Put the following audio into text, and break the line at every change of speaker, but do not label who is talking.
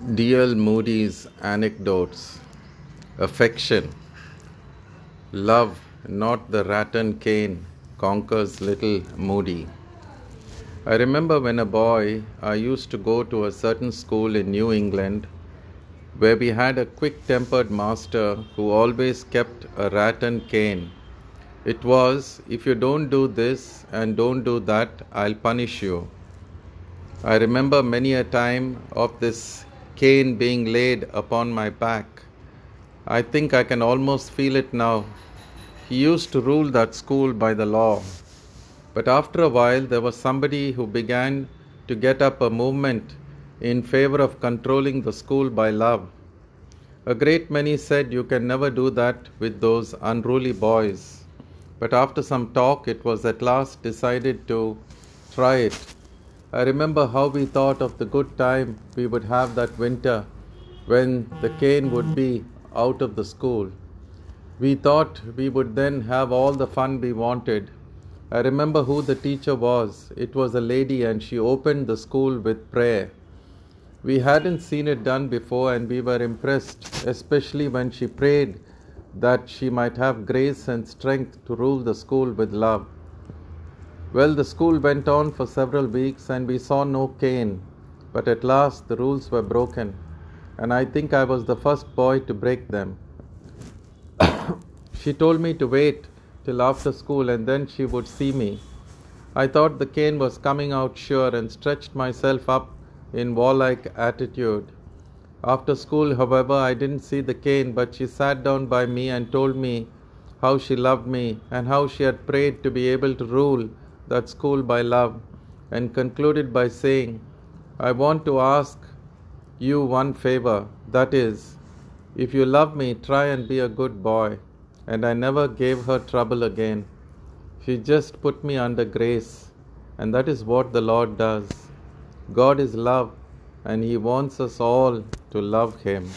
D.L. Moody's Anecdotes Affection Love, not the rattan cane, conquers little Moody. I remember when a boy, I used to go to a certain school in New England where we had a quick tempered master who always kept a rattan cane. It was, if you don't do this and don't do that, I'll punish you. I remember many a time of this cane being laid upon my back. I think I can almost feel it now. He used to rule that school by the law. But after a while, there was somebody who began to get up a movement in favor of controlling the school by love. A great many said you can never do that with those unruly boys. But after some talk, it was at last decided to try it I remember how we thought of the good time we would have that winter when the cane would be out of the school. We thought we would then have all the fun we wanted. I remember who the teacher was. It was a lady, and she opened the school with prayer. We hadn't seen it done before, and we were impressed, especially when she prayed that she might have grace and strength to rule the school with love. Well, the school went on for several weeks and we saw no cane, but at last the rules were broken, and I think I was the first boy to break them. she told me to wait till after school and then she would see me. I thought the cane was coming out sure and stretched myself up in warlike attitude. After school, however, I didn't see the cane, but she sat down by me and told me how she loved me and how she had prayed to be able to rule that school by love and concluded by saying, I want to ask you one favor. That is, if you love me, try and be a good boy. And I never gave her trouble again. She just put me under grace. And that is what the Lord does. God is love, and He wants us all to love Him.